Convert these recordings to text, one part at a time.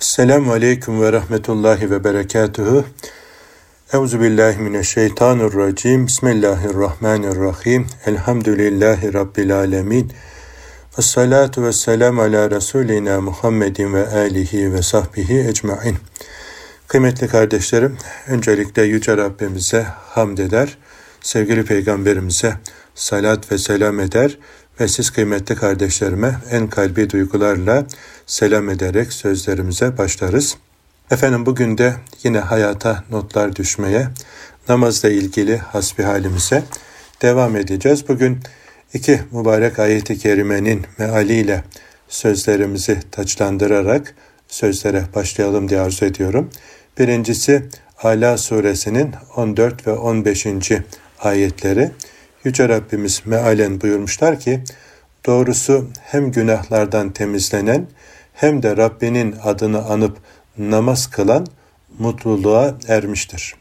Selamun Aleyküm ve Rahmetullahi ve Berekatuhu. Euzu billahi mineşşeytanirracim. Bismillahirrahmanirrahim. Elhamdülillahi Rabbil alemin. Ve salatu ve selam ala Resulina Muhammedin ve alihi ve sahbihi ecmain. Kıymetli kardeşlerim, öncelikle Yüce Rabbimize hamd eder, sevgili Peygamberimize salat ve selam eder ve siz kıymetli kardeşlerime en kalbi duygularla selam ederek sözlerimize başlarız. Efendim bugün de yine hayata notlar düşmeye, namazla ilgili hasbihalimize devam edeceğiz. Bugün iki mübarek ayeti kerimenin mealiyle sözlerimizi taçlandırarak sözlere başlayalım diye arzu ediyorum. Birincisi Ala suresinin 14 ve 15. ayetleri. Yüce Rabbimiz mealen buyurmuşlar ki, doğrusu hem günahlardan temizlenen hem de Rabbinin adını anıp namaz kılan mutluluğa ermiştir.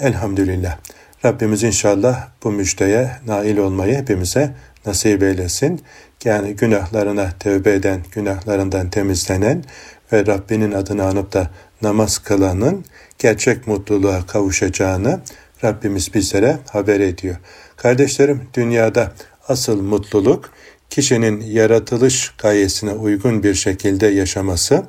Elhamdülillah. Rabbimiz inşallah bu müjdeye nail olmayı hepimize nasip eylesin. Yani günahlarına tövbe eden, günahlarından temizlenen ve Rabbinin adını anıp da namaz kılanın gerçek mutluluğa kavuşacağını Rabbimiz bizlere haber ediyor. Kardeşlerim dünyada asıl mutluluk kişinin yaratılış gayesine uygun bir şekilde yaşaması,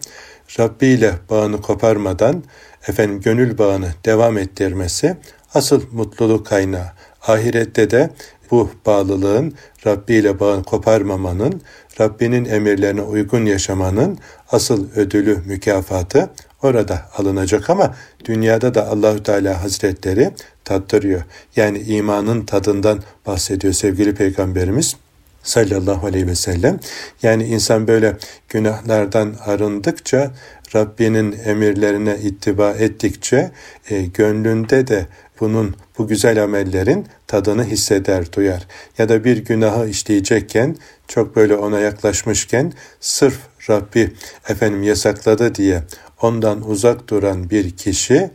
Rabbi ile bağını koparmadan efendim gönül bağını devam ettirmesi asıl mutluluk kaynağı. Ahirette de bu bağlılığın Rabbi ile bağını koparmamanın, Rabbinin emirlerine uygun yaşamanın asıl ödülü, mükafatı orada alınacak ama dünyada da Allahü Teala Hazretleri tattırıyor. Yani imanın tadından bahsediyor sevgili peygamberimiz sallallahu aleyhi ve sellem. Yani insan böyle günahlardan arındıkça Rabbinin emirlerine ittiba ettikçe e, gönlünde de bunun bu güzel amellerin tadını hisseder, duyar. Ya da bir günahı işleyecekken çok böyle ona yaklaşmışken sırf Rabbi efendim yasakladı diye ondan uzak duran bir kişi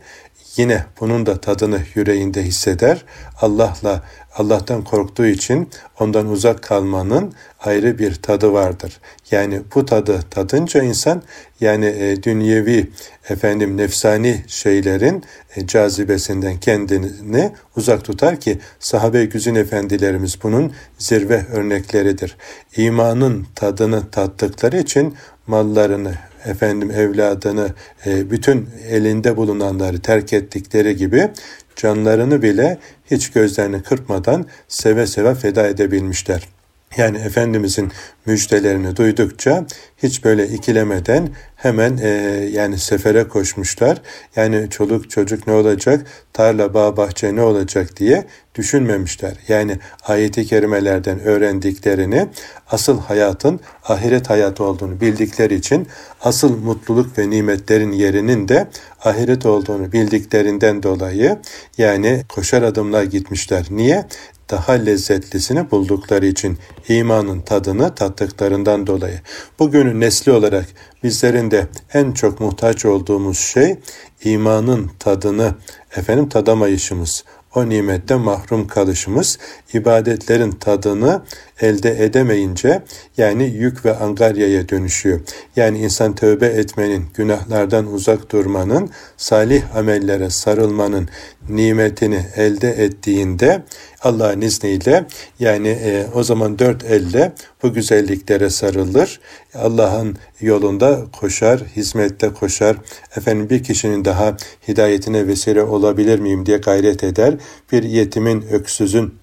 yine bunun da tadını yüreğinde hisseder. Allah'la Allah'tan korktuğu için ondan uzak kalmanın ayrı bir tadı vardır. Yani bu tadı tadınca insan yani e, dünyevi efendim nefsani şeylerin e, cazibesinden kendini uzak tutar ki sahabe güzin efendilerimiz bunun zirve örnekleridir. İmanın tadını tattıkları için mallarını, efendim evladını, e, bütün elinde bulunanları terk ettikleri gibi canlarını bile hiç gözlerini kırpmadan seve seve feda edebilmişler. Yani Efendimizin müjdelerini duydukça hiç böyle ikilemeden hemen e, yani sefere koşmuşlar. Yani çoluk çocuk ne olacak, tarla bağ bahçe ne olacak diye düşünmemişler. Yani ayeti kerimelerden öğrendiklerini asıl hayatın ahiret hayatı olduğunu bildikleri için asıl mutluluk ve nimetlerin yerinin de ahiret olduğunu bildiklerinden dolayı yani koşar adımlar gitmişler. Niye? Daha lezzetlisini buldukları için imanın tadını tattıklarından dolayı. Bugünün nesli olarak bizlerin de en çok muhtaç olduğumuz şey imanın tadını efendim tadamayışımız o nimetten mahrum kalışımız, ibadetlerin tadını elde edemeyince yani yük ve angaryaya dönüşüyor. Yani insan tövbe etmenin, günahlardan uzak durmanın, salih amellere sarılmanın nimetini elde ettiğinde Allah'ın izniyle yani e, o zaman dört elle bu güzelliklere sarılır. Allah'ın yolunda koşar, hizmette koşar. Efendim bir kişinin daha hidayetine vesile olabilir miyim diye gayret eder. Bir yetimin, öksüzün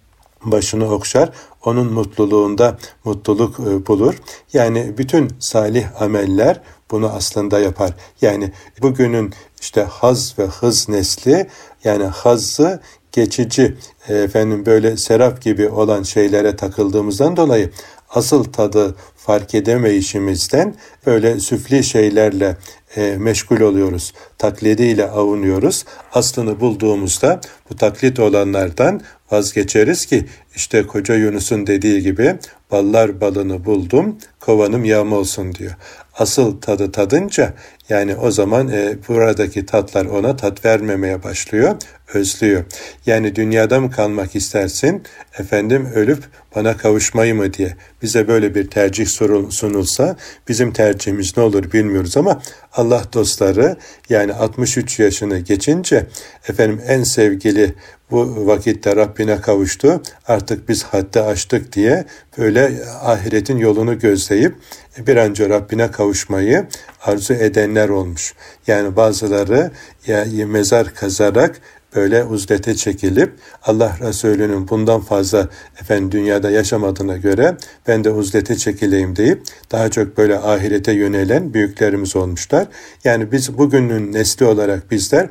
başını okşar, onun mutluluğunda mutluluk e, bulur. Yani bütün salih ameller bunu aslında yapar. Yani bugünün işte haz ve hız nesli yani hazzı geçici efendim böyle serap gibi olan şeylere takıldığımızdan dolayı asıl tadı fark edemeyişimizden böyle süfli şeylerle e, meşgul oluyoruz. Taklidiyle avunuyoruz. Aslını bulduğumuzda bu taklit olanlardan vazgeçeriz ki işte koca Yunus'un dediği gibi ballar balını buldum kovanım yağma olsun diyor. Asıl tadı tadınca yani o zaman e, buradaki tatlar ona tat vermemeye başlıyor, özlüyor. Yani dünyada mı kalmak istersin, efendim ölüp bana kavuşmayı mı diye bize böyle bir tercih sunulsa bizim tercihimiz ne olur bilmiyoruz ama Allah dostları yani 63 yaşını geçince efendim en sevgili bu vakitte Rabbine kavuştu. Artık biz haddi aştık diye böyle ahiretin yolunu gözleyip bir an önce Rabbine kavuşmayı arzu edenler olmuş. Yani bazıları ya mezar kazarak böyle uzlete çekilip Allah Resulü'nün bundan fazla efendim dünyada yaşamadığına göre ben de uzlete çekileyim deyip daha çok böyle ahirete yönelen büyüklerimiz olmuşlar. Yani biz bugünün nesli olarak bizler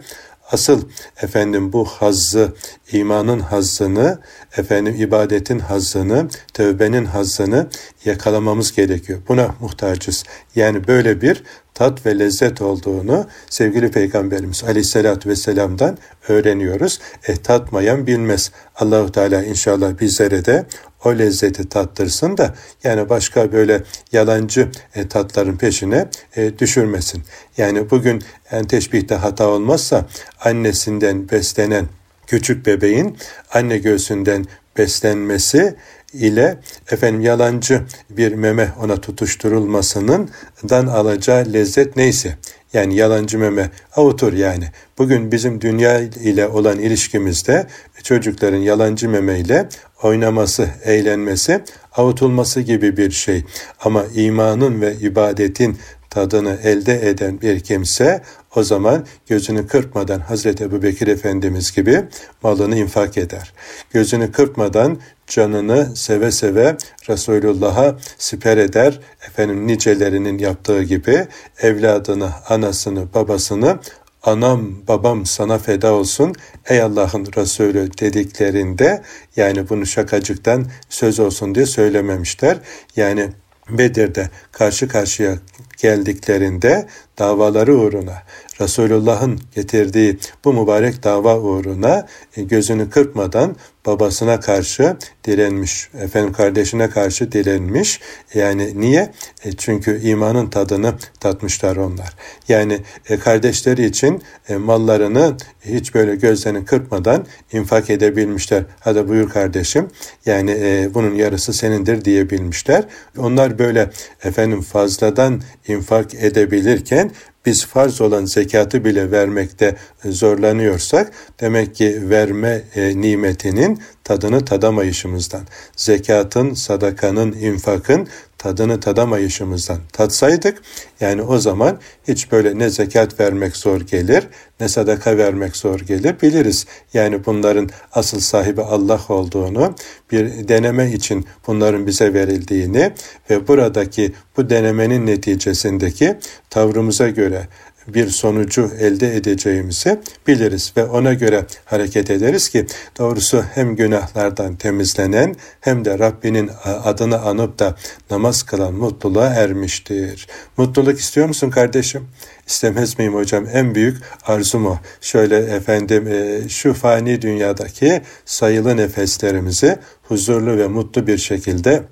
Asıl efendim bu hazzı, imanın hazzını, efendim ibadetin hazzını, tövbenin hazzını yakalamamız gerekiyor. Buna muhtacız. Yani böyle bir tat ve lezzet olduğunu sevgili Peygamberimiz Aleyhisselatü Vesselam'dan öğreniyoruz. E tatmayan bilmez. Allahu Teala inşallah bizlere de o lezzeti tattırsın da yani başka böyle yalancı e, tatların peşine e, düşürmesin. Yani bugün en teşbihte hata olmazsa annesinden beslenen küçük bebeğin anne göğsünden beslenmesi ile efendim yalancı bir meme ona tutuşturulmasının dan alacağı lezzet neyse yani yalancı meme avutur yani. Bugün bizim dünya ile olan ilişkimizde çocukların yalancı meme ile oynaması, eğlenmesi, avutulması gibi bir şey. Ama imanın ve ibadetin tadını elde eden bir kimse o zaman gözünü kırpmadan Hazreti Ebu Bekir Efendimiz gibi malını infak eder. Gözünü kırpmadan canını seve seve Resulullah'a siper eder. Efendim nicelerinin yaptığı gibi evladını, anasını, babasını anam babam sana feda olsun ey Allah'ın Resulü dediklerinde yani bunu şakacıktan söz olsun diye söylememişler. Yani Bedir'de karşı karşıya geldiklerinde davaları uğruna Resulullah'ın getirdiği bu mübarek dava uğruna e, gözünü kırpmadan babasına karşı direnmiş, efendim kardeşine karşı direnmiş. Yani niye? E çünkü imanın tadını tatmışlar onlar. Yani e, kardeşleri için e, mallarını hiç böyle gözlerini kırpmadan infak edebilmişler. Hadi buyur kardeşim. Yani e, bunun yarısı senindir diyebilmişler. Onlar böyle efendim fazladan infak edebilirken biz farz olan zekatı bile vermekte zorlanıyorsak demek ki verme e, nimetinin tadını tadamayışımızdan, zekatın, sadakanın, infakın tadını tadamayışımızdan tatsaydık, yani o zaman hiç böyle ne zekat vermek zor gelir, ne sadaka vermek zor gelir biliriz. Yani bunların asıl sahibi Allah olduğunu, bir deneme için bunların bize verildiğini ve buradaki bu denemenin neticesindeki tavrımıza göre bir sonucu elde edeceğimizi biliriz ve ona göre hareket ederiz ki doğrusu hem günahlardan temizlenen hem de Rabbinin adını anıp da namaz kılan mutluluğa ermiştir. Mutluluk istiyor musun kardeşim? İstemez miyim hocam? En büyük arzum o. Şöyle efendim e, şu fani dünyadaki sayılı nefeslerimizi huzurlu ve mutlu bir şekilde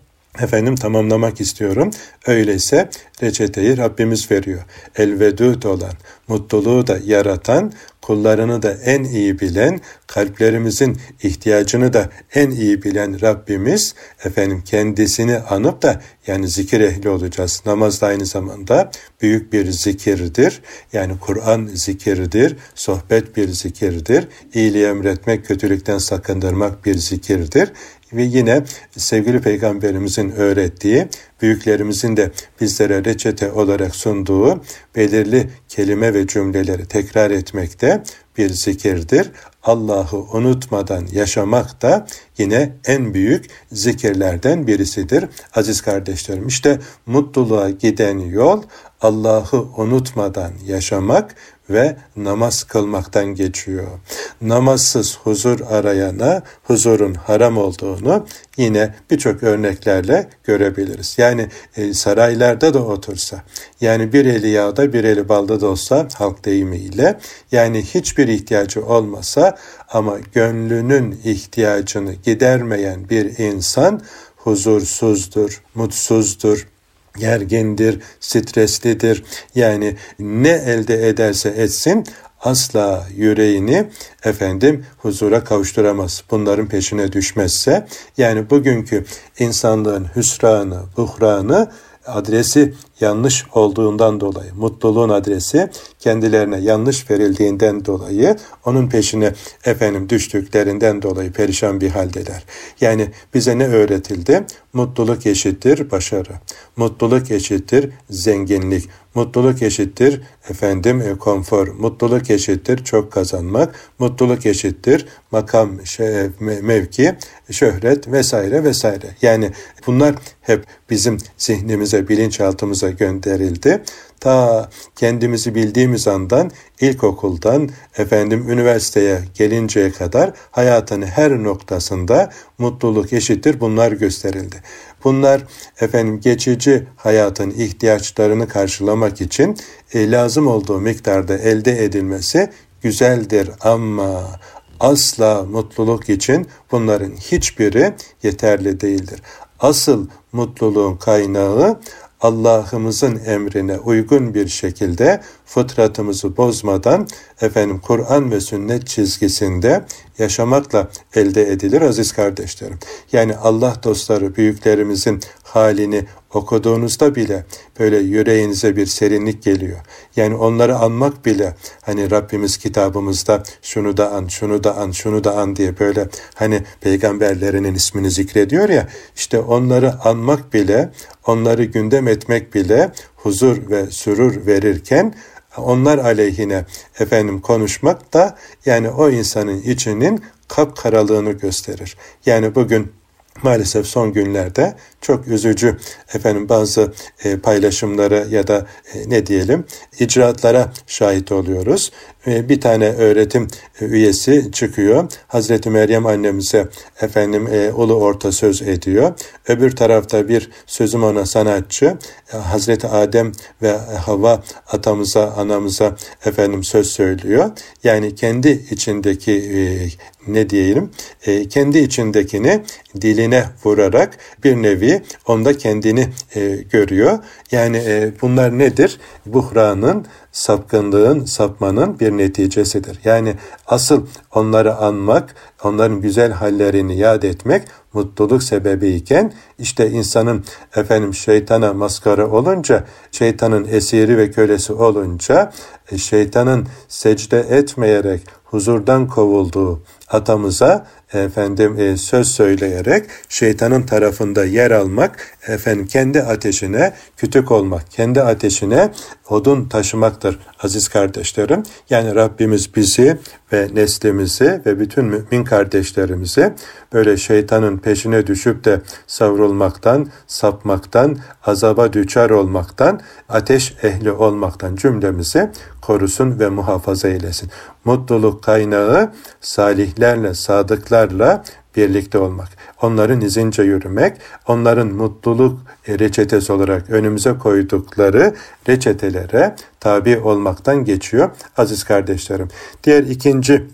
efendim tamamlamak istiyorum. Öyleyse reçeteyi Rabbimiz veriyor. Elvedud olan, mutluluğu da yaratan, kullarını da en iyi bilen, kalplerimizin ihtiyacını da en iyi bilen Rabbimiz efendim kendisini anıp da yani zikir ehli olacağız. Namaz da aynı zamanda büyük bir zikirdir. Yani Kur'an zikirdir, sohbet bir zikirdir, iyiliği emretmek, kötülükten sakındırmak bir zikirdir ve yine sevgili peygamberimizin öğrettiği, büyüklerimizin de bizlere reçete olarak sunduğu belirli kelime ve cümleleri tekrar etmekte bir zikirdir. Allah'ı unutmadan yaşamak da yine en büyük zikirlerden birisidir. Aziz kardeşlerim işte mutluluğa giden yol Allah'ı unutmadan yaşamak ve namaz kılmaktan geçiyor. Namazsız huzur arayana huzurun haram olduğunu yine birçok örneklerle görebiliriz. Yani e, saraylarda da otursa, yani bir eli yağda bir eli balda da olsa halk deyimiyle, yani hiçbir ihtiyacı olmasa ama gönlünün ihtiyacını gidermeyen bir insan huzursuzdur, mutsuzdur, gergindir, streslidir. Yani ne elde ederse etsin asla yüreğini efendim huzura kavuşturamaz. Bunların peşine düşmezse yani bugünkü insanlığın hüsranı, buhranı adresi yanlış olduğundan dolayı, mutluluğun adresi kendilerine yanlış verildiğinden dolayı, onun peşine efendim düştüklerinden dolayı perişan bir haldeler. Yani bize ne öğretildi? Mutluluk eşittir başarı. Mutluluk eşittir zenginlik. Mutluluk eşittir efendim e, konfor. Mutluluk eşittir çok kazanmak. Mutluluk eşittir makam, şey, mevki, şöhret vesaire vesaire. Yani bunlar hep bizim zihnimize, bilinçaltımıza gönderildi. Ta kendimizi bildiğimiz andan ilkokuldan efendim üniversiteye gelinceye kadar hayatın her noktasında mutluluk eşittir bunlar gösterildi. Bunlar efendim geçici hayatın ihtiyaçlarını karşılamak için e, lazım olduğu miktarda elde edilmesi güzeldir ama asla mutluluk için bunların hiçbiri yeterli değildir. Asıl mutluluğun kaynağı Allah'ımızın emrine uygun bir şekilde fıtratımızı bozmadan efendim Kur'an ve sünnet çizgisinde yaşamakla elde edilir aziz kardeşlerim. Yani Allah dostları büyüklerimizin halini okuduğunuzda bile böyle yüreğinize bir serinlik geliyor. Yani onları anmak bile hani Rabbimiz kitabımızda şunu da an, şunu da an, şunu da an diye böyle hani peygamberlerinin ismini zikrediyor ya işte onları anmak bile, onları gündem etmek bile huzur ve sürur verirken onlar aleyhine efendim konuşmak da yani o insanın içinin kapkaralığını gösterir. Yani bugün maalesef son günlerde çok üzücü efendim bazı e, paylaşımlara ya da e, ne diyelim icraatlara şahit oluyoruz. E, bir tane öğretim e, üyesi çıkıyor. Hazreti Meryem annemize efendim e, ulu orta söz ediyor. Öbür tarafta bir sözüm ona sanatçı e, Hazreti Adem ve Havva atamıza anamıza efendim söz söylüyor. Yani kendi içindeki e, ne diyelim e, kendi içindekini diline vurarak bir nevi onda kendini e, görüyor. Yani e, bunlar nedir? Buhranın sapkınlığın, sapmanın bir neticesidir. Yani asıl onları anmak, onların güzel hallerini yad etmek mutluluk sebebiyken işte insanın efendim şeytana maskara olunca, şeytanın esiri ve kölesi olunca e, şeytanın secde etmeyerek huzurdan kovulduğu atamıza efendim e, söz söyleyerek şeytanın tarafında yer almak, efendim kendi ateşine kütük olmak, kendi ateşine odun taşımaktır aziz kardeşlerim. Yani Rabbimiz bizi ve neslimizi ve bütün mümin kardeşlerimizi böyle şeytanın peşine düşüp de savrulmaktan, sapmaktan, azaba düçar olmaktan, ateş ehli olmaktan cümlemizi korusun ve muhafaza eylesin. Mutluluk kaynağı salihlerle, sadıklarla birlikte olmak. Onların izince yürümek, onların mutluluk reçetesi olarak önümüze koydukları reçetelere tabi olmaktan geçiyor aziz kardeşlerim. Diğer ikinci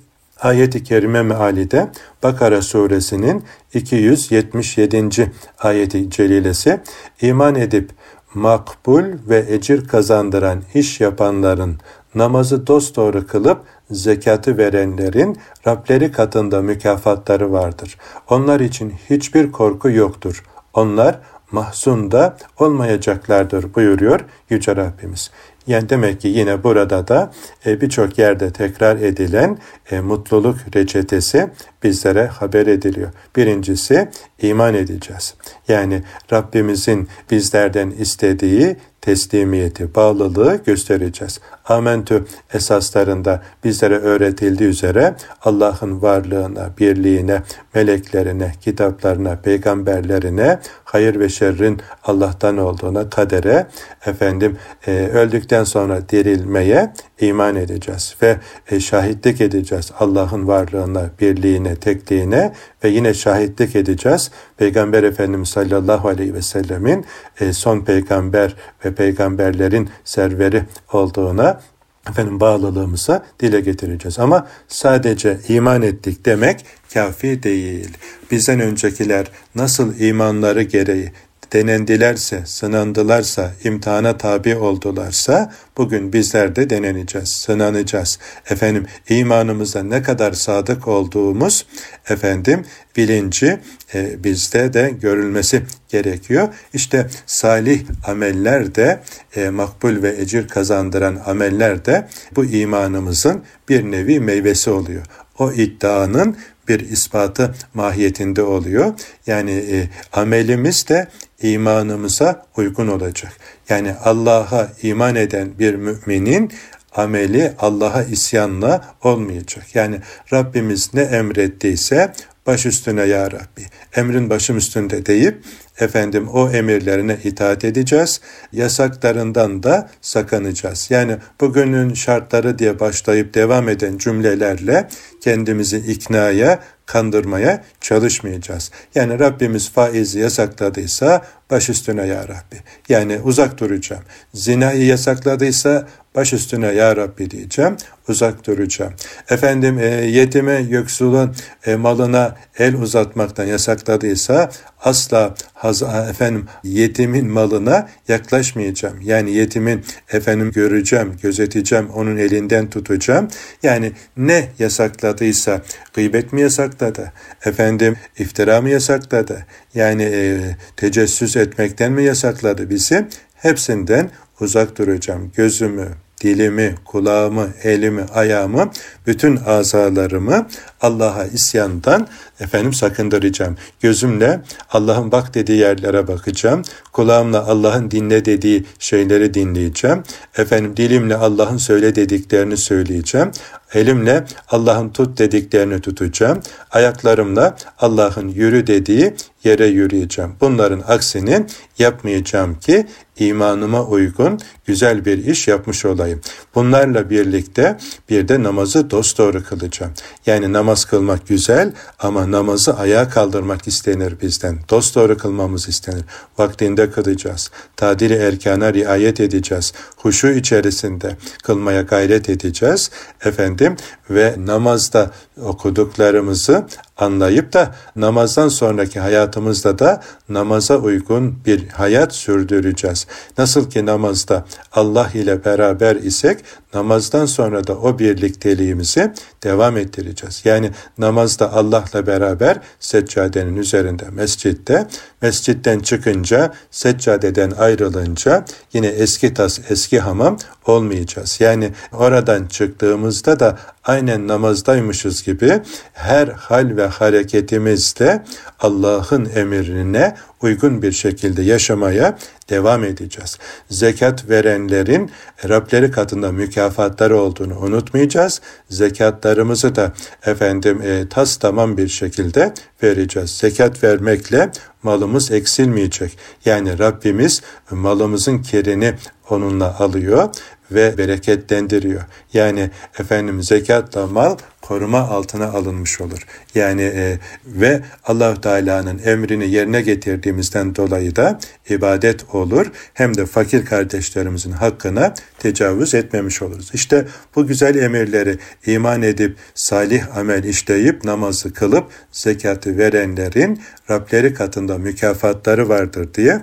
ayet-i kerime mealide Bakara suresinin 277. ayeti celilesi iman edip makbul ve ecir kazandıran iş yapanların namazı dosdoğru kılıp zekatı verenlerin Rableri katında mükafatları vardır. Onlar için hiçbir korku yoktur. Onlar mahzun da olmayacaklardır buyuruyor Yüce Rabbimiz. Yani demek ki yine burada da e, birçok yerde tekrar edilen e, mutluluk reçetesi bizlere haber ediliyor. Birincisi iman edeceğiz. Yani Rabbimizin bizlerden istediği teslimiyeti, bağlılığı göstereceğiz. Amentü esaslarında bizlere öğretildiği üzere Allah'ın varlığına, birliğine, meleklerine, kitaplarına, peygamberlerine, hayır ve şerrin Allah'tan olduğuna, kadere, efendim e, öldükten sonra dirilmeye iman edeceğiz ve e, şahitlik edeceğiz Allah'ın varlığına, birliğine, tekliğine ve yine şahitlik edeceğiz Peygamber Efendimiz sallallahu aleyhi ve sellemin e, son peygamber ve peygamberlerin serveri olduğuna efendim bağlılığımıza dile getireceğiz. Ama sadece iman ettik demek kafi değil. Bizden öncekiler nasıl imanları gereği denendilerse, sınandılarsa, imtihana tabi oldularsa bugün bizler de deneneceğiz, sınanacağız. Efendim imanımıza ne kadar sadık olduğumuz efendim bilinci e, bizde de görülmesi gerekiyor. İşte salih ameller de e, makbul ve ecir kazandıran ameller de bu imanımızın bir nevi meyvesi oluyor. O iddianın bir ispatı mahiyetinde oluyor. Yani e, amelimiz de imanımıza uygun olacak. Yani Allah'a iman eden bir müminin ameli Allah'a isyanla olmayacak. Yani Rabbimiz ne emrettiyse baş üstüne ya Rabbi. Emrin başım üstünde deyip efendim o emirlerine itaat edeceğiz. Yasaklarından da sakınacağız. Yani bugünün şartları diye başlayıp devam eden cümlelerle kendimizi iknaya, kandırmaya çalışmayacağız. Yani Rabbimiz faizi yasakladıysa baş üstüne ya Rabbi. Yani uzak duracağım. Zinayı yasakladıysa baş üstüne ya Rabbi diyeceğim, uzak duracağım. Efendim e, yetime, yoksulun e, malına el uzatmaktan yasakladıysa asla haz, efendim yetimin malına yaklaşmayacağım. Yani yetimin efendim göreceğim, gözeteceğim, onun elinden tutacağım. Yani ne yasakladıysa gıybet mi yasakladı? Efendim iftira mı yasakladı? Yani e, tecessüs etmekten mi yasakladı bizi? Hepsinden uzak duracağım. Gözümü, dilimi, kulağımı, elimi, ayağımı, bütün azalarımı Allah'a isyandan efendim sakındıracağım. Gözümle Allah'ın bak dediği yerlere bakacağım. Kulağımla Allah'ın dinle dediği şeyleri dinleyeceğim. Efendim dilimle Allah'ın söyle dediklerini söyleyeceğim. Elimle Allah'ın tut dediklerini tutacağım. Ayaklarımla Allah'ın yürü dediği yere yürüyeceğim. Bunların aksini yapmayacağım ki imanıma uygun güzel bir iş yapmış olayım. Bunlarla birlikte bir de namazı dosdoğru kılacağım. Yani namaz kılmak güzel ama namazı ayağa kaldırmak istenir bizden. Dosdoğru kılmamız istenir. Vaktinde kılacağız. Tadili erkana riayet edeceğiz. Huşu içerisinde kılmaya gayret edeceğiz. Efendim ve namazda okuduklarımızı anlayıp da namazdan sonraki hayatımızda da namaza uygun bir hayat sürdüreceğiz. Nasıl ki namazda Allah ile beraber isek namazdan sonra da o birlikteliğimizi devam ettireceğiz. Yani namazda Allah'la beraber seccadenin üzerinde mescitte, mescitten çıkınca seccadeden ayrılınca yine eski tas eski hamam olmayacağız. Yani oradan çıktığımızda da aynen namazdaymışız gibi her hal ve hareketimizde Allah'ın emrine uygun bir şekilde yaşamaya devam edeceğiz. Zekat verenlerin Rableri katında mükafatları olduğunu unutmayacağız. Zekatlarımızı da efendim e, tas tamam bir şekilde vereceğiz. Zekat vermekle malımız eksilmeyecek. Yani Rabbimiz malımızın kerini onunla alıyor ve bereketlendiriyor. Yani efendim zekatla mal koruma altına alınmış olur. Yani e, ve Allah Teala'nın emrini yerine getirdiğimizden dolayı da ibadet olur. Hem de fakir kardeşlerimizin hakkına tecavüz etmemiş oluruz. İşte bu güzel emirleri iman edip salih amel işleyip namazı kılıp zekatı verenlerin Rableri katında mükafatları vardır diye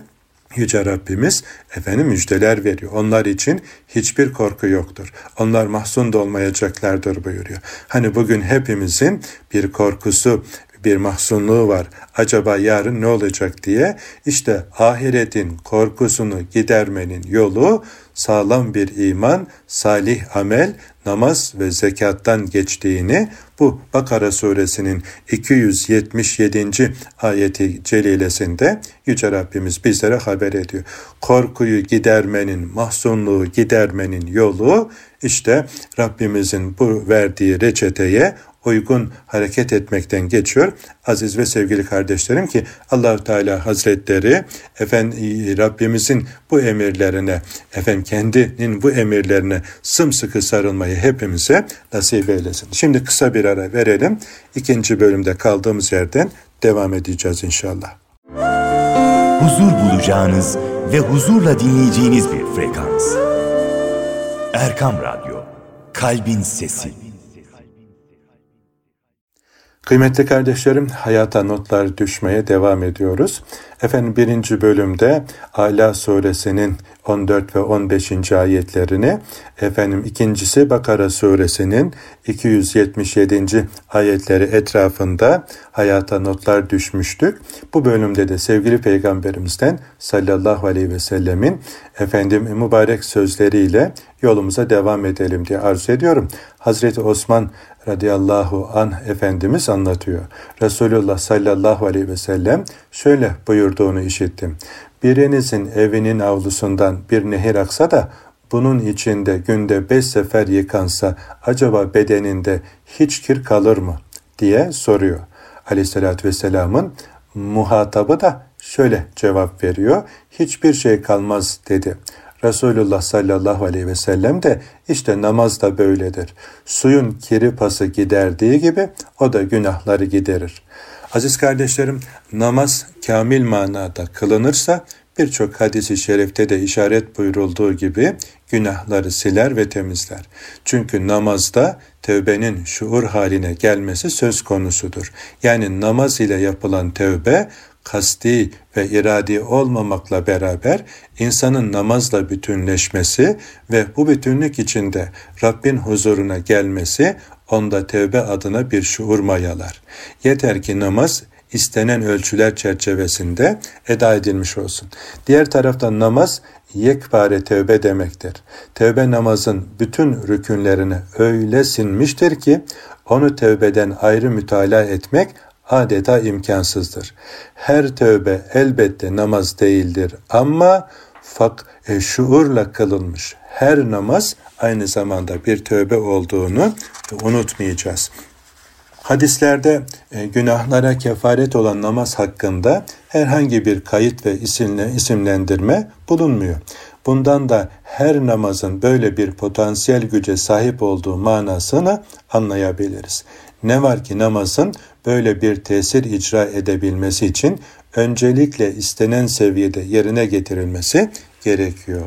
Yüce Rabbimiz efendim müjdeler veriyor. Onlar için hiçbir korku yoktur. Onlar mahzun da olmayacaklardır buyuruyor. Hani bugün hepimizin bir korkusu, bir mahzunluğu var. Acaba yarın ne olacak diye. İşte ahiretin korkusunu gidermenin yolu sağlam bir iman, salih amel, namaz ve zekattan geçtiğini bu Bakara suresinin 277. ayeti celilesinde Yüce Rabbimiz bizlere haber ediyor. Korkuyu gidermenin, mahzunluğu gidermenin yolu işte Rabbimizin bu verdiği reçeteye uygun hareket etmekten geçiyor. Aziz ve sevgili kardeşlerim ki Allahu Teala Hazretleri efendim Rabbimizin bu emirlerine efendim kendinin bu emirlerine sımsıkı sarılmayı hepimize nasip eylesin. Şimdi kısa bir ara verelim. İkinci bölümde kaldığımız yerden devam edeceğiz inşallah. Huzur bulacağınız ve huzurla dinleyeceğiniz bir frekans. Erkam Radyo, Kalbin Sesi. Kıymetli kardeşlerim, hayata notlar düşmeye devam ediyoruz. Efendim birinci bölümde Ala suresinin 14 ve 15. ayetlerini, efendim ikincisi Bakara suresinin 277. ayetleri etrafında hayata notlar düşmüştük. Bu bölümde de sevgili peygamberimizden sallallahu aleyhi ve sellemin efendim mübarek sözleriyle yolumuza devam edelim diye arzu ediyorum. Hazreti Osman radıyallahu an Efendimiz anlatıyor. Resulullah sallallahu aleyhi ve sellem şöyle buyurduğunu işittim. Birinizin evinin avlusundan bir nehir aksa da bunun içinde günde beş sefer yıkansa acaba bedeninde hiç kir kalır mı diye soruyor. Aleyhissalatü vesselamın muhatabı da şöyle cevap veriyor. Hiçbir şey kalmaz dedi. Resulullah sallallahu aleyhi ve sellem de işte namaz da böyledir. Suyun kiri pası giderdiği gibi o da günahları giderir. Aziz kardeşlerim namaz kamil manada kılınırsa birçok hadisi şerifte de işaret buyurulduğu gibi günahları siler ve temizler. Çünkü namazda tövbenin şuur haline gelmesi söz konusudur. Yani namaz ile yapılan tövbe kasti ve iradi olmamakla beraber insanın namazla bütünleşmesi ve bu bütünlük içinde Rabbin huzuruna gelmesi onda tevbe adına bir şuur mayalar. Yeter ki namaz istenen ölçüler çerçevesinde eda edilmiş olsun. Diğer taraftan namaz yekpare tevbe demektir. Tevbe namazın bütün rükünlerine öyle sinmiştir ki onu tevbeden ayrı mütalaa etmek adeta imkansızdır. Her tövbe elbette namaz değildir ama fak e, şuurla kılınmış her namaz aynı zamanda bir tövbe olduğunu unutmayacağız. Hadislerde e, günahlara kefaret olan namaz hakkında herhangi bir kayıt ve isimle, isimlendirme bulunmuyor. Bundan da her namazın böyle bir potansiyel güce sahip olduğu manasını anlayabiliriz. Ne var ki namazın böyle bir tesir icra edebilmesi için öncelikle istenen seviyede yerine getirilmesi gerekiyor.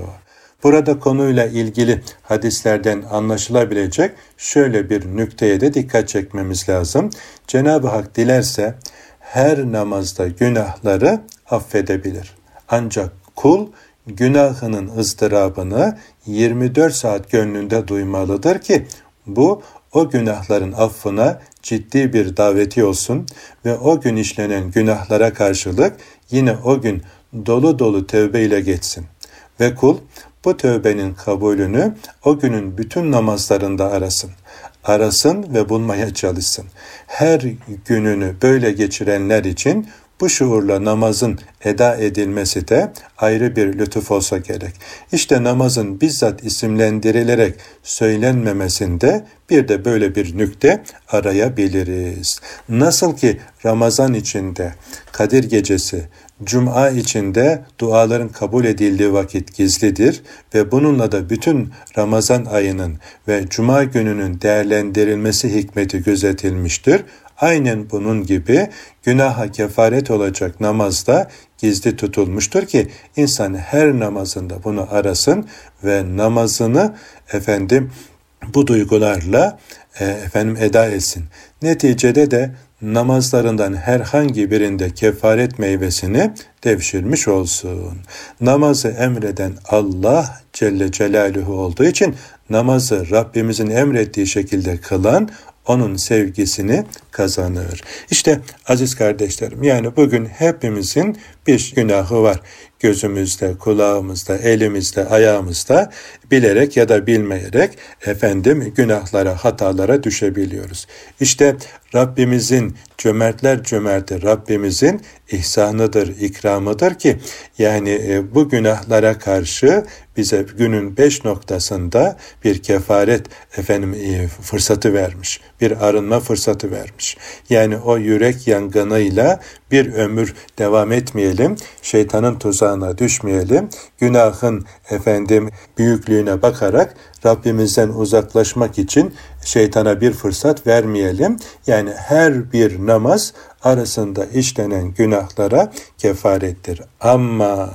Burada konuyla ilgili hadislerden anlaşılabilecek şöyle bir nükteye de dikkat çekmemiz lazım. Cenab-ı Hak dilerse her namazda günahları affedebilir. Ancak kul günahının ızdırabını 24 saat gönlünde duymalıdır ki bu o günahların affına ciddi bir daveti olsun ve o gün işlenen günahlara karşılık yine o gün dolu dolu tövbe ile geçsin. Ve kul bu tövbenin kabulünü o günün bütün namazlarında arasın. Arasın ve bulmaya çalışsın. Her gününü böyle geçirenler için bu şuurla namazın eda edilmesi de ayrı bir lütuf olsa gerek. İşte namazın bizzat isimlendirilerek söylenmemesinde bir de böyle bir nükte arayabiliriz. Nasıl ki Ramazan içinde Kadir gecesi, Cuma içinde duaların kabul edildiği vakit gizlidir ve bununla da bütün Ramazan ayının ve Cuma gününün değerlendirilmesi hikmeti gözetilmiştir. Aynen bunun gibi günaha kefaret olacak namazda gizli tutulmuştur ki insan her namazında bunu arasın ve namazını efendim bu duygularla e, efendim eda etsin. Neticede de namazlarından herhangi birinde kefaret meyvesini devşirmiş olsun. Namazı emreden Allah Celle Celaluhu olduğu için namazı Rabbimizin emrettiği şekilde kılan onun sevgisini kazanır. İşte aziz kardeşlerim yani bugün hepimizin bir günahı var gözümüzde, kulağımızda, elimizde, ayağımızda bilerek ya da bilmeyerek efendim günahlara, hatalara düşebiliyoruz. İşte Rabbimizin cömertler cömerti Rabbimizin ihsanıdır, ikramıdır ki yani e, bu günahlara karşı bize günün beş noktasında bir kefaret efendim e, fırsatı vermiş. Bir arınma fırsatı vermiş. Yani o yürek yangınıyla bir ömür devam etmeyelim. Şeytanın tuzağına düşmeyelim. Günahın efendim büyüklüğüne bakarak Rabbimizden uzaklaşmak için şeytana bir fırsat vermeyelim. Yani her bir namaz arasında işlenen günahlara kefarettir. Ama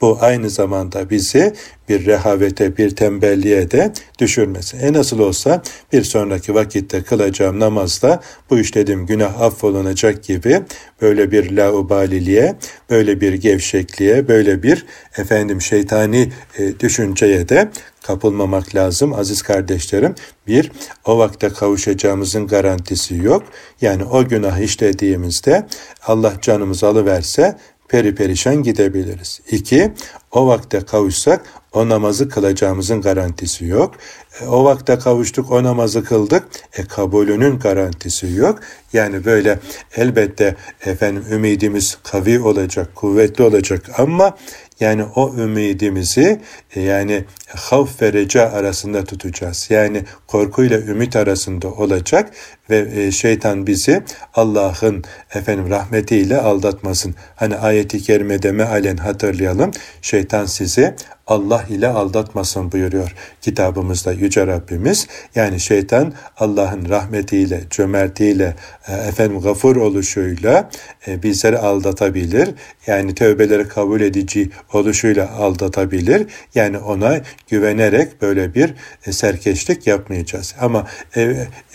bu aynı zamanda bizi bir rehavete, bir tembelliğe de düşürmesi. En nasıl olsa bir sonraki vakitte kılacağım namazda bu işlediğim günah affolunacak gibi böyle bir laubaliliğe, böyle bir gevşekliğe, böyle bir efendim şeytani e, düşünceye de kapılmamak lazım aziz kardeşlerim. Bir, o vakte kavuşacağımızın garantisi yok. Yani o günah işlediğimizde Allah canımızı alıverse peri perişan gidebiliriz. İki, o vakte kavuşsak o namazı kılacağımızın garantisi yok. E, o vakte kavuştuk, o namazı kıldık. E kabulünün garantisi yok. Yani böyle elbette efendim ümidimiz kavi olacak, kuvvetli olacak ama yani o ümidimizi e, yani havf ve reca arasında tutacağız. Yani korkuyla ümit arasında olacak ve e, şeytan bizi Allah'ın efendim rahmetiyle aldatmasın. Hani ayeti kerimede mealen hatırlayalım. Şeytan sizi Allah ile aldatmasın buyuruyor kitabımızda Yüce Rabbimiz. Yani şeytan Allah'ın rahmetiyle, cömertiyle, e, efendim gafur oluşuyla e, bizleri aldatabilir. Yani tövbeleri kabul edici oluşuyla aldatabilir. Yani ona güvenerek böyle bir e, serkeşlik yapmayacağız. Ama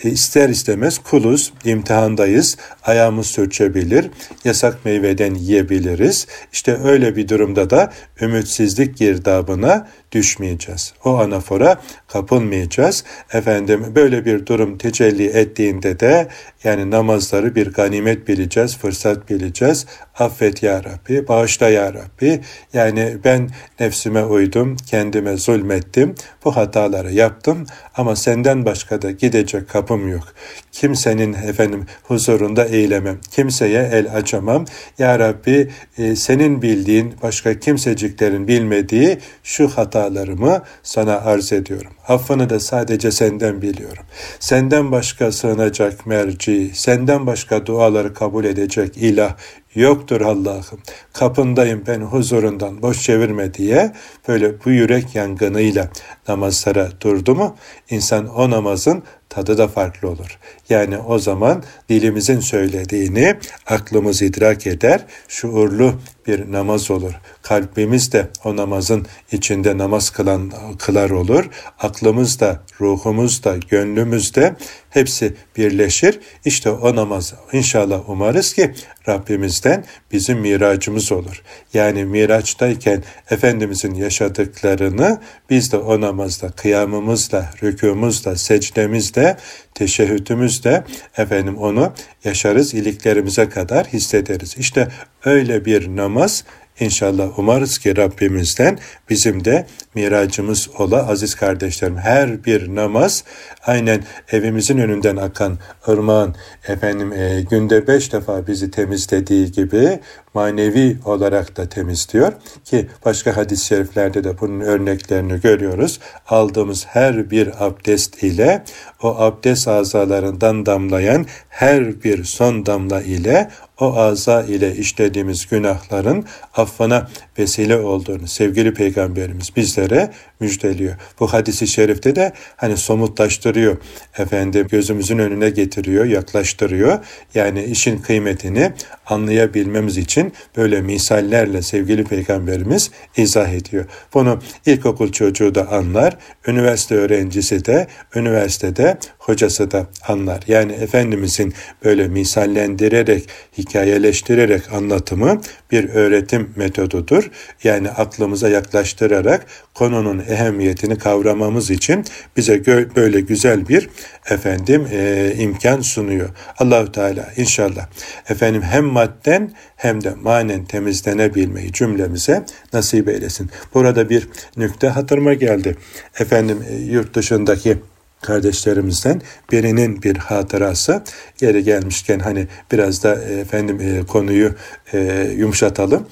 ister istemez kuluz, imtihandayız, ayağımız sürçebilir, yasak meyveden yiyebiliriz. İşte öyle bir durumda da ümitsizlik girdabına düşmeyeceğiz. O anafora kapılmayacağız. Efendim böyle bir durum tecelli ettiğinde de yani namazları bir ganimet bileceğiz, fırsat bileceğiz. Affet ya Rabbi, bağışla ya Rabbi. Yani ben nefsime uydum, kendime zulmettim, bu hataları yaptım ama senden başka da gidecek kapım yok. Kimsenin efendim huzurunda eğilemem, kimseye el açamam. Ya Rabbi e, senin bildiğin başka kimseciklerin bilmediği şu hatalarımı sana arz ediyorum. Affını da sadece senden biliyorum. Senden başka sığınacak merci, senden başka duaları kabul edecek ilah yoktur Allah'ım. Kapındayım ben huzurundan boş çevirme diye böyle bu yürek yangınıyla namazlara durdu mu insan o namazın tadı da farklı olur. Yani o zaman dilimizin söylediğini aklımız idrak eder, şuurlu bir namaz olur. Kalbimiz de o namazın içinde namaz kılan kılar olur. Aklımız da, ruhumuz da, gönlümüz de hepsi birleşir. İşte o namaz inşallah umarız ki Rabbimizden bizim miracımız olur. Yani miraçtayken Efendimizin yaşadıklarını biz de o namazda kıyamımızla, rükûmuzla, secdemizle, teşehhütümüzle efendim onu yaşarız, iliklerimize kadar hissederiz. İşte öyle bir namaz İnşallah umarız ki Rabbimizden bizim de miracımız ola aziz kardeşlerim. Her bir namaz aynen evimizin önünden akan ırmağın efendim e, günde beş defa bizi temizlediği gibi manevi olarak da temizliyor ki başka hadis-i şeriflerde de bunun örneklerini görüyoruz. Aldığımız her bir abdest ile o abdest azalarından damlayan her bir son damla ile o aza ile işlediğimiz günahların affına vesile olduğunu sevgili peygamberimiz bizlere müjdeliyor. Bu hadisi şerifte de hani somutlaştırıyor. Efendim gözümüzün önüne getiriyor, yaklaştırıyor. Yani işin kıymetini anlayabilmemiz için böyle misallerle sevgili peygamberimiz izah ediyor. Bunu ilkokul çocuğu da anlar, üniversite öğrencisi de, üniversitede hocası da anlar. Yani Efendimizin böyle misallendirerek, hikayeleştirerek anlatımı bir öğretim metodudur. Yani aklımıza yaklaştırarak konunun ehemmiyetini kavramamız için bize böyle güzel bir efendim e, imkan sunuyor. Allahu Teala inşallah efendim hem madden hem de manen temizlenebilmeyi cümlemize nasip eylesin. Burada bir nükte hatırıma geldi. Efendim e, yurt dışındaki kardeşlerimizden birinin bir hatırası yeri gelmişken hani biraz da e, efendim e, konuyu e, yumuşatalım.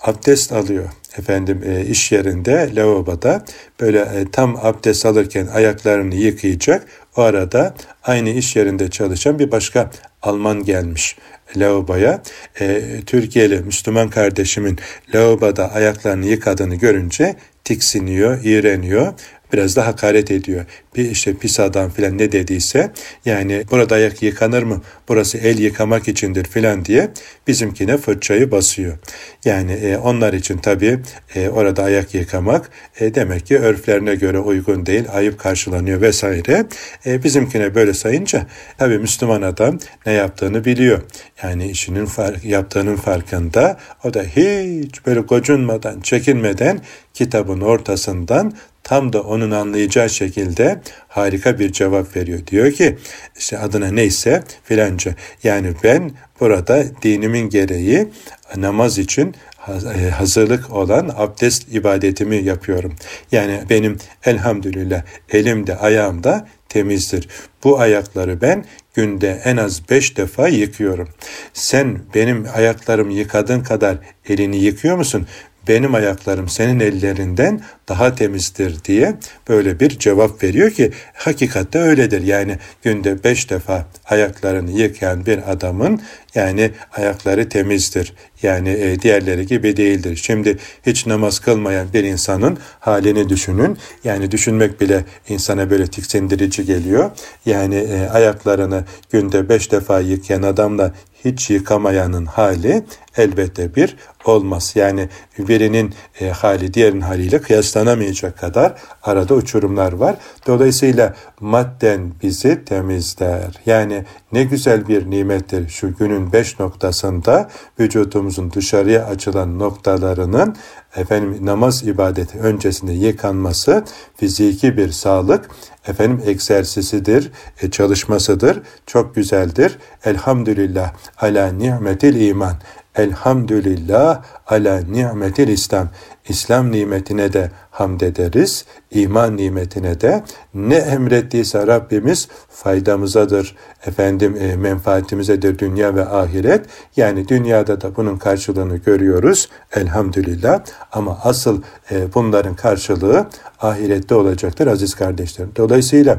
Abdest alıyor efendim iş yerinde lavaboda böyle tam abdest alırken ayaklarını yıkayacak. O arada aynı iş yerinde çalışan bir başka Alman gelmiş lavaboya. E, Türkiye'li Müslüman kardeşimin lavaboda ayaklarını yıkadığını görünce tiksiniyor, iğreniyor biraz da hakaret ediyor. Bir işte pis adam filan ne dediyse yani burada ayak yıkanır mı? Burası el yıkamak içindir filan diye bizimkine fırçayı basıyor. Yani e, onlar için tabii e, orada ayak yıkamak e, demek ki örflerine göre uygun değil, ayıp karşılanıyor vesaire. E, bizimkine böyle sayınca tabii Müslüman adam ne yaptığını biliyor. Yani işinin fark, yaptığının farkında. O da hiç böyle gocunmadan, çekinmeden kitabın ortasından tam da onun anlayacağı şekilde harika bir cevap veriyor. Diyor ki işte adına neyse filanca. Yani ben burada dinimin gereği namaz için e, hazırlık olan abdest ibadetimi yapıyorum. Yani benim elhamdülillah elimde ayağımda temizdir. Bu ayakları ben günde en az beş defa yıkıyorum. Sen benim ayaklarımı yıkadığın kadar elini yıkıyor musun? benim ayaklarım senin ellerinden daha temizdir diye böyle bir cevap veriyor ki hakikatte öyledir. Yani günde beş defa ayaklarını yıkayan bir adamın yani ayakları temizdir. Yani e, diğerleri gibi değildir. Şimdi hiç namaz kılmayan bir insanın halini düşünün. Yani düşünmek bile insana böyle tiksindirici geliyor. Yani e, ayaklarını günde beş defa yıkayan adamla hiç yıkamayanın hali elbette bir olmaz. Yani birinin e, hali diğerinin haliyle kıyaslanamayacak kadar arada uçurumlar var. Dolayısıyla madden bizi temizler. Yani ne güzel bir nimettir şu günün beş noktasında vücudumuzun dışarıya açılan noktalarının efendim namaz ibadeti öncesinde yıkanması fiziki bir sağlık efendim egzersizidir, e, çalışmasıdır. Çok güzeldir. Elhamdülillah ala nimetil iman. Elhamdülillah ala nimetil İslam. İslam nimetine de hamd ederiz, iman nimetine de ne emrettiyse Rabbimiz faydamızadır, efendim e, menfaatimizedir dünya ve ahiret. Yani dünyada da bunun karşılığını görüyoruz elhamdülillah ama asıl e, bunların karşılığı ahirette olacaktır aziz kardeşlerim. Dolayısıyla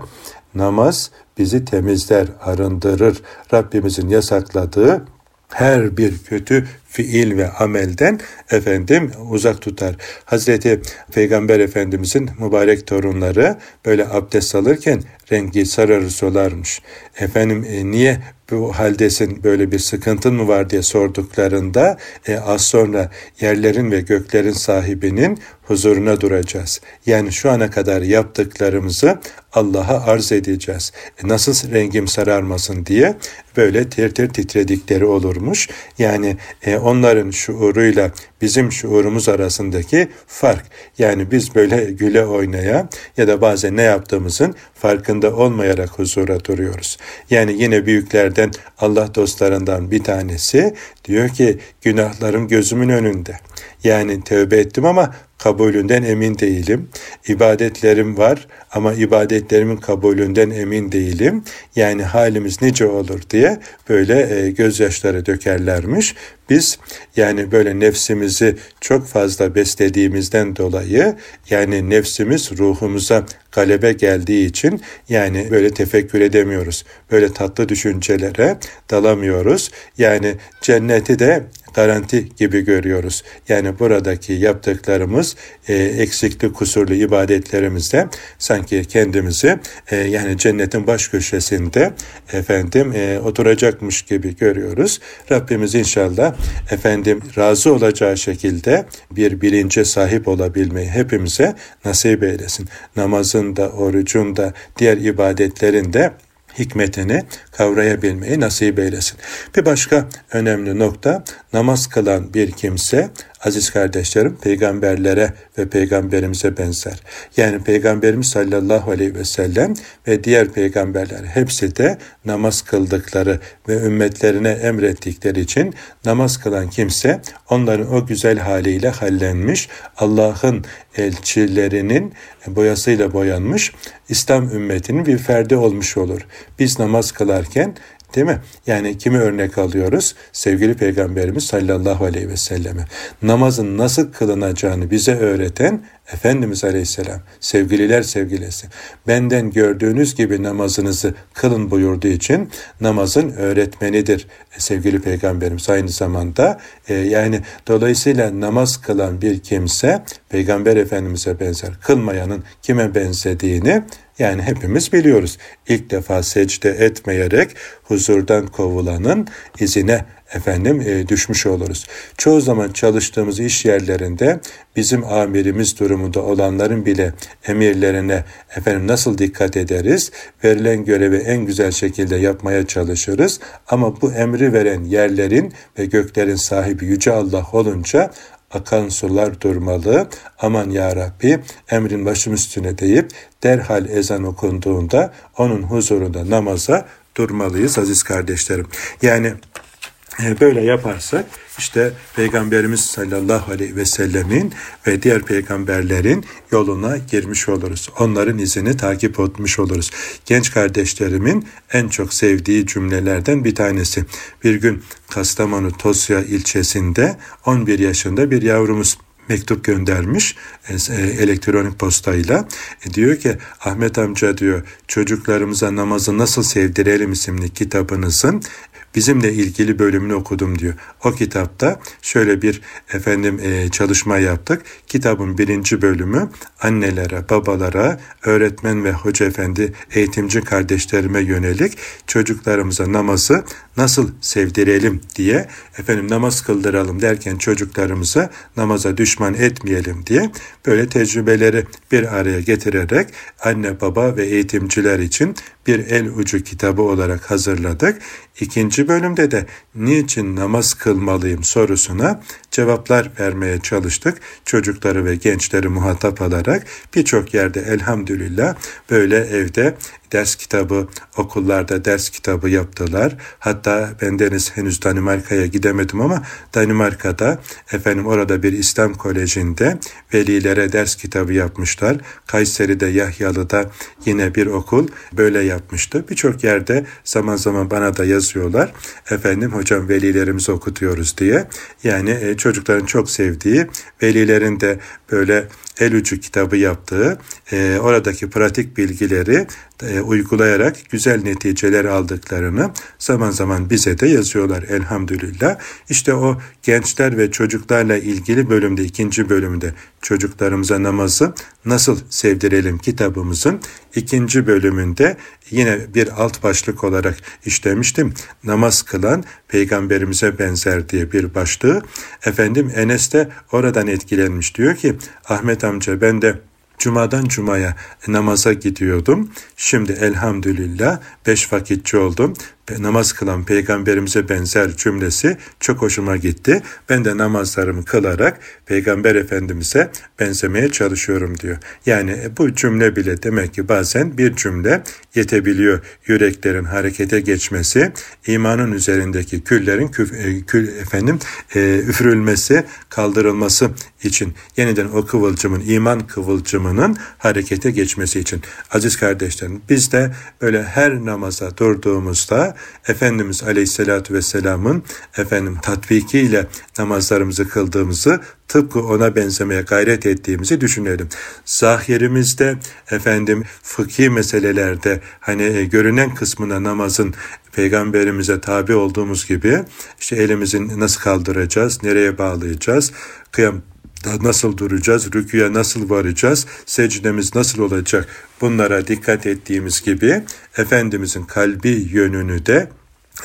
namaz bizi temizler, arındırır. Rabbimizin yasakladığı her bir kötü fiil ve amelden efendim uzak tutar. Hazreti Peygamber Efendimizin mübarek torunları böyle abdest alırken rengi sararır solarmış. Efendim e, niye bu haldesin böyle bir sıkıntın mı var diye sorduklarında e, az sonra yerlerin ve göklerin sahibinin huzuruna duracağız. Yani şu ana kadar yaptıklarımızı Allah'a arz edeceğiz. E, nasıl rengim sararmasın diye böyle tir tir titredikleri olurmuş. Yani e, onların şuuruyla bizim şuurumuz arasındaki fark. Yani biz böyle güle oynaya ya da bazen ne yaptığımızın farkında olmayarak huzura duruyoruz. Yani yine büyüklerden Allah dostlarından bir tanesi diyor ki günahlarım gözümün önünde. Yani tövbe ettim ama kabulünden emin değilim. İbadetlerim var ama ibadetlerimin kabulünden emin değilim. Yani halimiz nice olur diye böyle e, gözyaşları dökerlermiş. Biz yani böyle nefsimizi çok fazla beslediğimizden dolayı yani nefsimiz ruhumuza galebe geldiği için yani böyle tefekkür edemiyoruz. Böyle tatlı düşüncelere dalamıyoruz. Yani cenneti de garanti gibi görüyoruz. Yani buradaki yaptıklarımız e, eksikli kusurlu ibadetlerimizde sanki kendimizi e, yani cennetin baş köşesinde efendim e, oturacakmış gibi görüyoruz. Rabbimiz inşallah efendim razı olacağı şekilde bir bilince sahip olabilmeyi hepimize nasip eylesin. Namazın da, orucun da, diğer ibadetlerin de hikmetini kavrayabilmeyi nasip eylesin. Bir başka önemli nokta namaz kılan bir kimse aziz kardeşlerim peygamberlere ve peygamberimize benzer. Yani peygamberimiz sallallahu aleyhi ve sellem ve diğer peygamberler hepsi de namaz kıldıkları ve ümmetlerine emrettikleri için namaz kılan kimse onların o güzel haliyle hallenmiş Allah'ın elçilerinin boyasıyla boyanmış İslam ümmetinin bir ferdi olmuş olur. Biz namaz kılarken Değil mi? Yani kimi örnek alıyoruz? Sevgili Peygamberimiz sallallahu aleyhi ve selleme. Namazın nasıl kılınacağını bize öğreten Efendimiz Aleyhisselam, sevgililer sevgilisi, benden gördüğünüz gibi namazınızı kılın buyurduğu için namazın öğretmenidir e, sevgili Peygamberimiz aynı zamanda. E, yani dolayısıyla namaz kılan bir kimse Peygamber Efendimiz'e benzer. Kılmayanın kime benzediğini yani hepimiz biliyoruz. İlk defa secde etmeyerek huzurdan kovulanın izine efendim e, düşmüş oluruz. Çoğu zaman çalıştığımız iş yerlerinde bizim amirimiz durumunda olanların bile emirlerine efendim nasıl dikkat ederiz? Verilen görevi en güzel şekilde yapmaya çalışırız. Ama bu emri veren yerlerin ve göklerin sahibi yüce Allah olunca akan sular durmalı. Aman ya Rabbi emrin başım üstüne deyip derhal ezan okunduğunda onun huzurunda namaza durmalıyız aziz kardeşlerim. Yani e, böyle yaparsak işte Peygamberimiz sallallahu aleyhi ve sellemin ve diğer peygamberlerin yoluna girmiş oluruz. Onların izini takip etmiş oluruz. Genç kardeşlerimin en çok sevdiği cümlelerden bir tanesi. Bir gün Kastamonu Tosya ilçesinde 11 yaşında bir yavrumuz mektup göndermiş e, e, elektronik postayla. E, diyor ki Ahmet amca diyor çocuklarımıza namazı nasıl sevdirelim isimli kitabınızın bizimle ilgili bölümünü okudum diyor. O kitapta şöyle bir efendim e, çalışma yaptık. Kitabın birinci bölümü annelere, babalara, öğretmen ve hoca efendi, eğitimci kardeşlerime yönelik çocuklarımıza namazı nasıl sevdirelim diye efendim namaz kıldıralım derken çocuklarımıza namaza düşman etmeyelim diye böyle tecrübeleri bir araya getirerek anne baba ve eğitimciler için bir el ucu kitabı olarak hazırladık. İkinci bölümde de niçin namaz kılmalıyım sorusuna cevaplar vermeye çalıştık. Çocukları ve gençleri muhatap alarak birçok yerde elhamdülillah böyle evde ders kitabı, okullarda ders kitabı yaptılar. Hatta bendeniz henüz Danimarka'ya gidemedim ama Danimarka'da efendim orada bir İslam kolejinde velilere ders kitabı yapmışlar. Kayseri'de Yahyalı'da yine bir okul böyle yapmıştı. Birçok yerde zaman zaman bana da yazıyorlar. Efendim hocam velilerimizi okutuyoruz diye. Yani e, çocukların çok sevdiği, velilerin de böyle el ucu kitabı yaptığı, e, oradaki pratik bilgileri e, uygulayarak güzel neticeler aldıklarını zaman zaman bize de yazıyorlar elhamdülillah. İşte o gençler ve çocuklarla ilgili bölümde ikinci bölümde çocuklarımıza namazı nasıl sevdirelim kitabımızın ikinci bölümünde yine bir alt başlık olarak işlemiştim. Namaz kılan peygamberimize benzer diye bir başlığı. Efendim Enes de oradan etkilenmiş diyor ki Ahmet amca ben de Cumadan cumaya namaza gidiyordum. Şimdi elhamdülillah beş vakitçi oldum namaz kılan peygamberimize benzer cümlesi çok hoşuma gitti. Ben de namazlarımı kılarak peygamber efendimize benzemeye çalışıyorum diyor. Yani bu cümle bile demek ki bazen bir cümle yetebiliyor yüreklerin harekete geçmesi, imanın üzerindeki küllerin küf, e, kül efendim e, üfürülmesi, kaldırılması için yeniden o kıvılcımın iman kıvılcımının harekete geçmesi için. Aziz kardeşlerim biz de böyle her namaza durduğumuzda Efendimiz Aleyhisselatü Vesselam'ın efendim tatbikiyle namazlarımızı kıldığımızı tıpkı ona benzemeye gayret ettiğimizi düşünelim. Zahirimizde efendim fıkhi meselelerde hani e, görünen kısmına namazın peygamberimize tabi olduğumuz gibi işte elimizi nasıl kaldıracağız, nereye bağlayacağız, kıyam nasıl duracağız, rüküye nasıl varacağız, secdemiz nasıl olacak bunlara dikkat ettiğimiz gibi Efendimizin kalbi yönünü de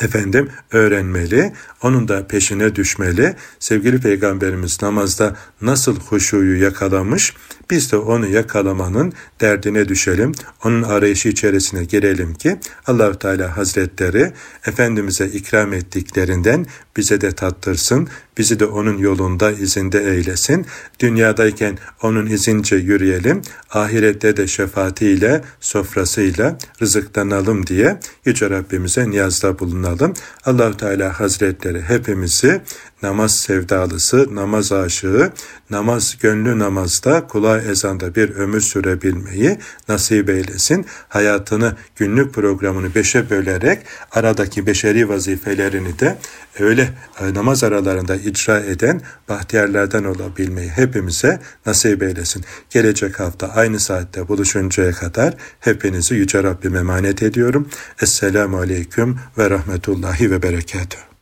efendim öğrenmeli, onun da peşine düşmeli. Sevgili Peygamberimiz namazda nasıl huşuyu yakalamış, biz de onu yakalamanın derdine düşelim. Onun arayışı içerisine girelim ki allah Teala Hazretleri Efendimiz'e ikram ettiklerinden bize de tattırsın. Bizi de onun yolunda izinde eylesin. Dünyadayken onun izince yürüyelim. Ahirette de şefaatiyle, sofrasıyla rızıklanalım diye Yüce Rabbimize niyazda bulunalım. allah Teala Hazretleri hepimizi namaz sevdalısı, namaz aşığı, namaz gönlü namazda, kulağı ezanda bir ömür sürebilmeyi nasip eylesin. Hayatını, günlük programını beşe bölerek aradaki beşeri vazifelerini de öyle e, namaz aralarında icra eden bahtiyarlardan olabilmeyi hepimize nasip eylesin. Gelecek hafta aynı saatte buluşuncaya kadar hepinizi Yüce Rabbim emanet ediyorum. Esselamu Aleyküm ve Rahmetullahi ve Berekatuhu.